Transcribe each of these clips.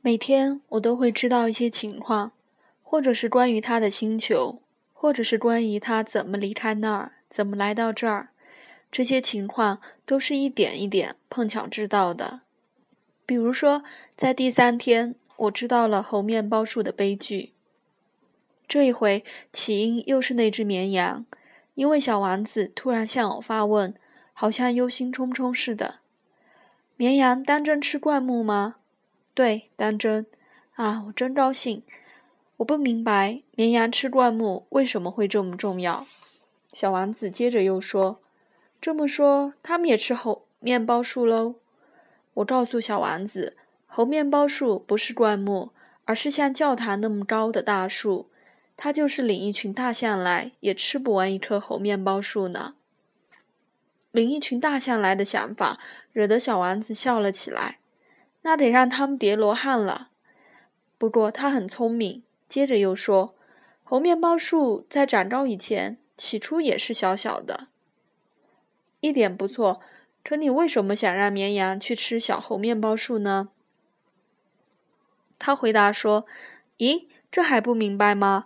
每天我都会知道一些情况，或者是关于他的星球，或者是关于他怎么离开那儿，怎么来到这儿。这些情况都是一点一点碰巧知道的。比如说，在第三天，我知道了猴面包树的悲剧。这一回起因又是那只绵羊，因为小丸子突然向我发问，好像忧心忡忡似的。绵羊当真吃灌木吗？对，当真。啊，我真高兴。我不明白绵羊吃灌木为什么会这么重要。小王子接着又说：“这么说，他们也吃猴面包树喽？”我告诉小王子，猴面包树不是灌木，而是像教堂那么高的大树。他就是领一群大象来，也吃不完一棵猴面包树呢。领一群大象来的想法，惹得小王子笑了起来。那得让他们叠罗汉了。不过他很聪明，接着又说：“猴面包树在长高以前，起初也是小小的。”一点不错。可你为什么想让绵羊去吃小猴面包树呢？他回答说：“咦，这还不明白吗？”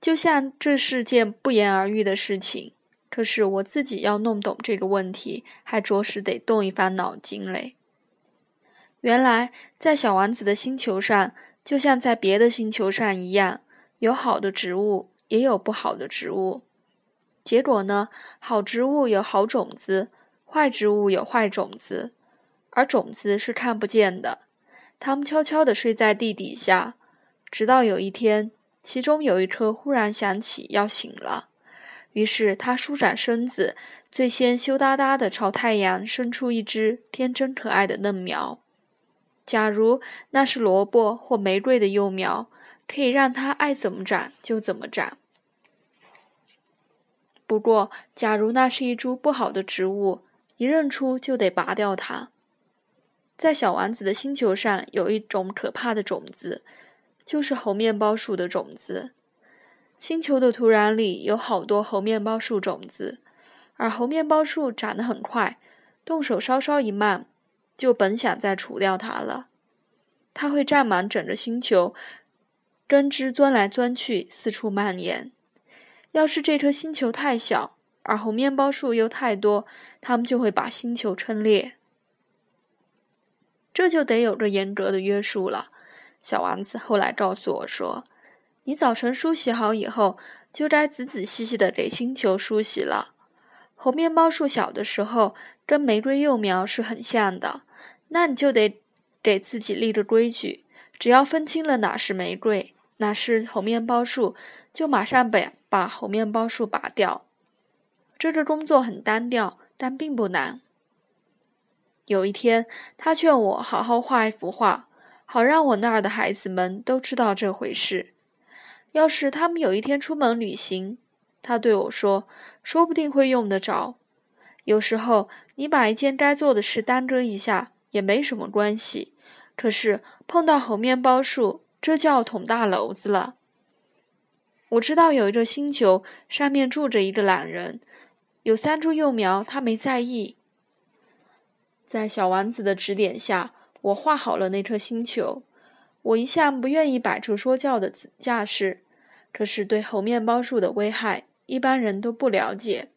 就像这是件不言而喻的事情，可是我自己要弄懂这个问题，还着实得动一番脑筋嘞。原来，在小王子的星球上，就像在别的星球上一样，有好的植物，也有不好的植物。结果呢，好植物有好种子，坏植物有坏种子，而种子是看不见的，它们悄悄地睡在地底下，直到有一天。其中有一颗忽然想起要醒了，于是他舒展身子，最先羞答答地朝太阳伸出一只天真可爱的嫩苗。假如那是萝卜或玫瑰的幼苗，可以让它爱怎么长就怎么长。不过，假如那是一株不好的植物，一认出就得拔掉它。在小丸子的星球上，有一种可怕的种子。就是猴面包树的种子。星球的土壤里有好多猴面包树种子，而猴面包树长得很快，动手稍稍一慢，就本想再除掉它了。它会占满整个星球，根枝钻来钻去，四处蔓延。要是这颗星球太小，而猴面包树又太多，它们就会把星球撑裂。这就得有个严格的约束了。小丸子后来告诉我说：“你早晨梳洗好以后，就该仔仔细细的给星球梳洗了。猴面包树小的时候跟玫瑰幼苗是很像的，那你就得给自己立个规矩：只要分清了哪是玫瑰，哪是猴面包树，就马上把把猴面包树拔掉。这个工作很单调，但并不难。”有一天，他劝我好好画一幅画。好让我那儿的孩子们都知道这回事。要是他们有一天出门旅行，他对我说，说不定会用得着。有时候你把一件该做的事耽搁一下也没什么关系，可是碰到猴面包树，这就要捅大娄子了。我知道有一个星球，上面住着一个懒人，有三株幼苗，他没在意。在小丸子的指点下。我画好了那颗星球。我一向不愿意摆出说教的架势，可是对猴面包树的危害，一般人都不了解。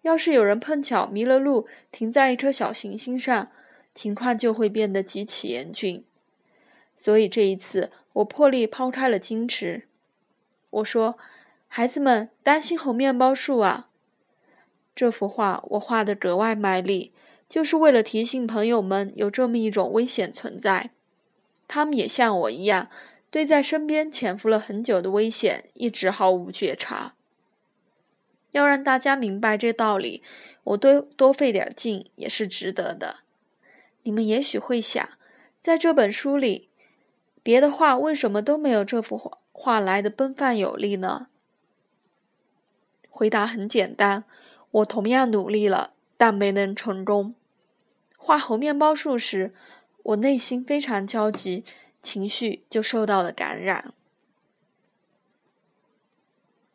要是有人碰巧迷了路，停在一颗小行星上，情况就会变得极其严峻。所以这一次，我破例抛开了矜持。我说：“孩子们，担心猴面包树啊！”这幅画我画得格外卖力。就是为了提醒朋友们有这么一种危险存在，他们也像我一样，对在身边潜伏了很久的危险一直毫无觉察。要让大家明白这道理，我多多费点劲也是值得的。你们也许会想，在这本书里，别的画为什么都没有这幅画画来的奔放有力呢？回答很简单，我同样努力了，但没能成功。画猴面包树时，我内心非常焦急，情绪就受到了感染。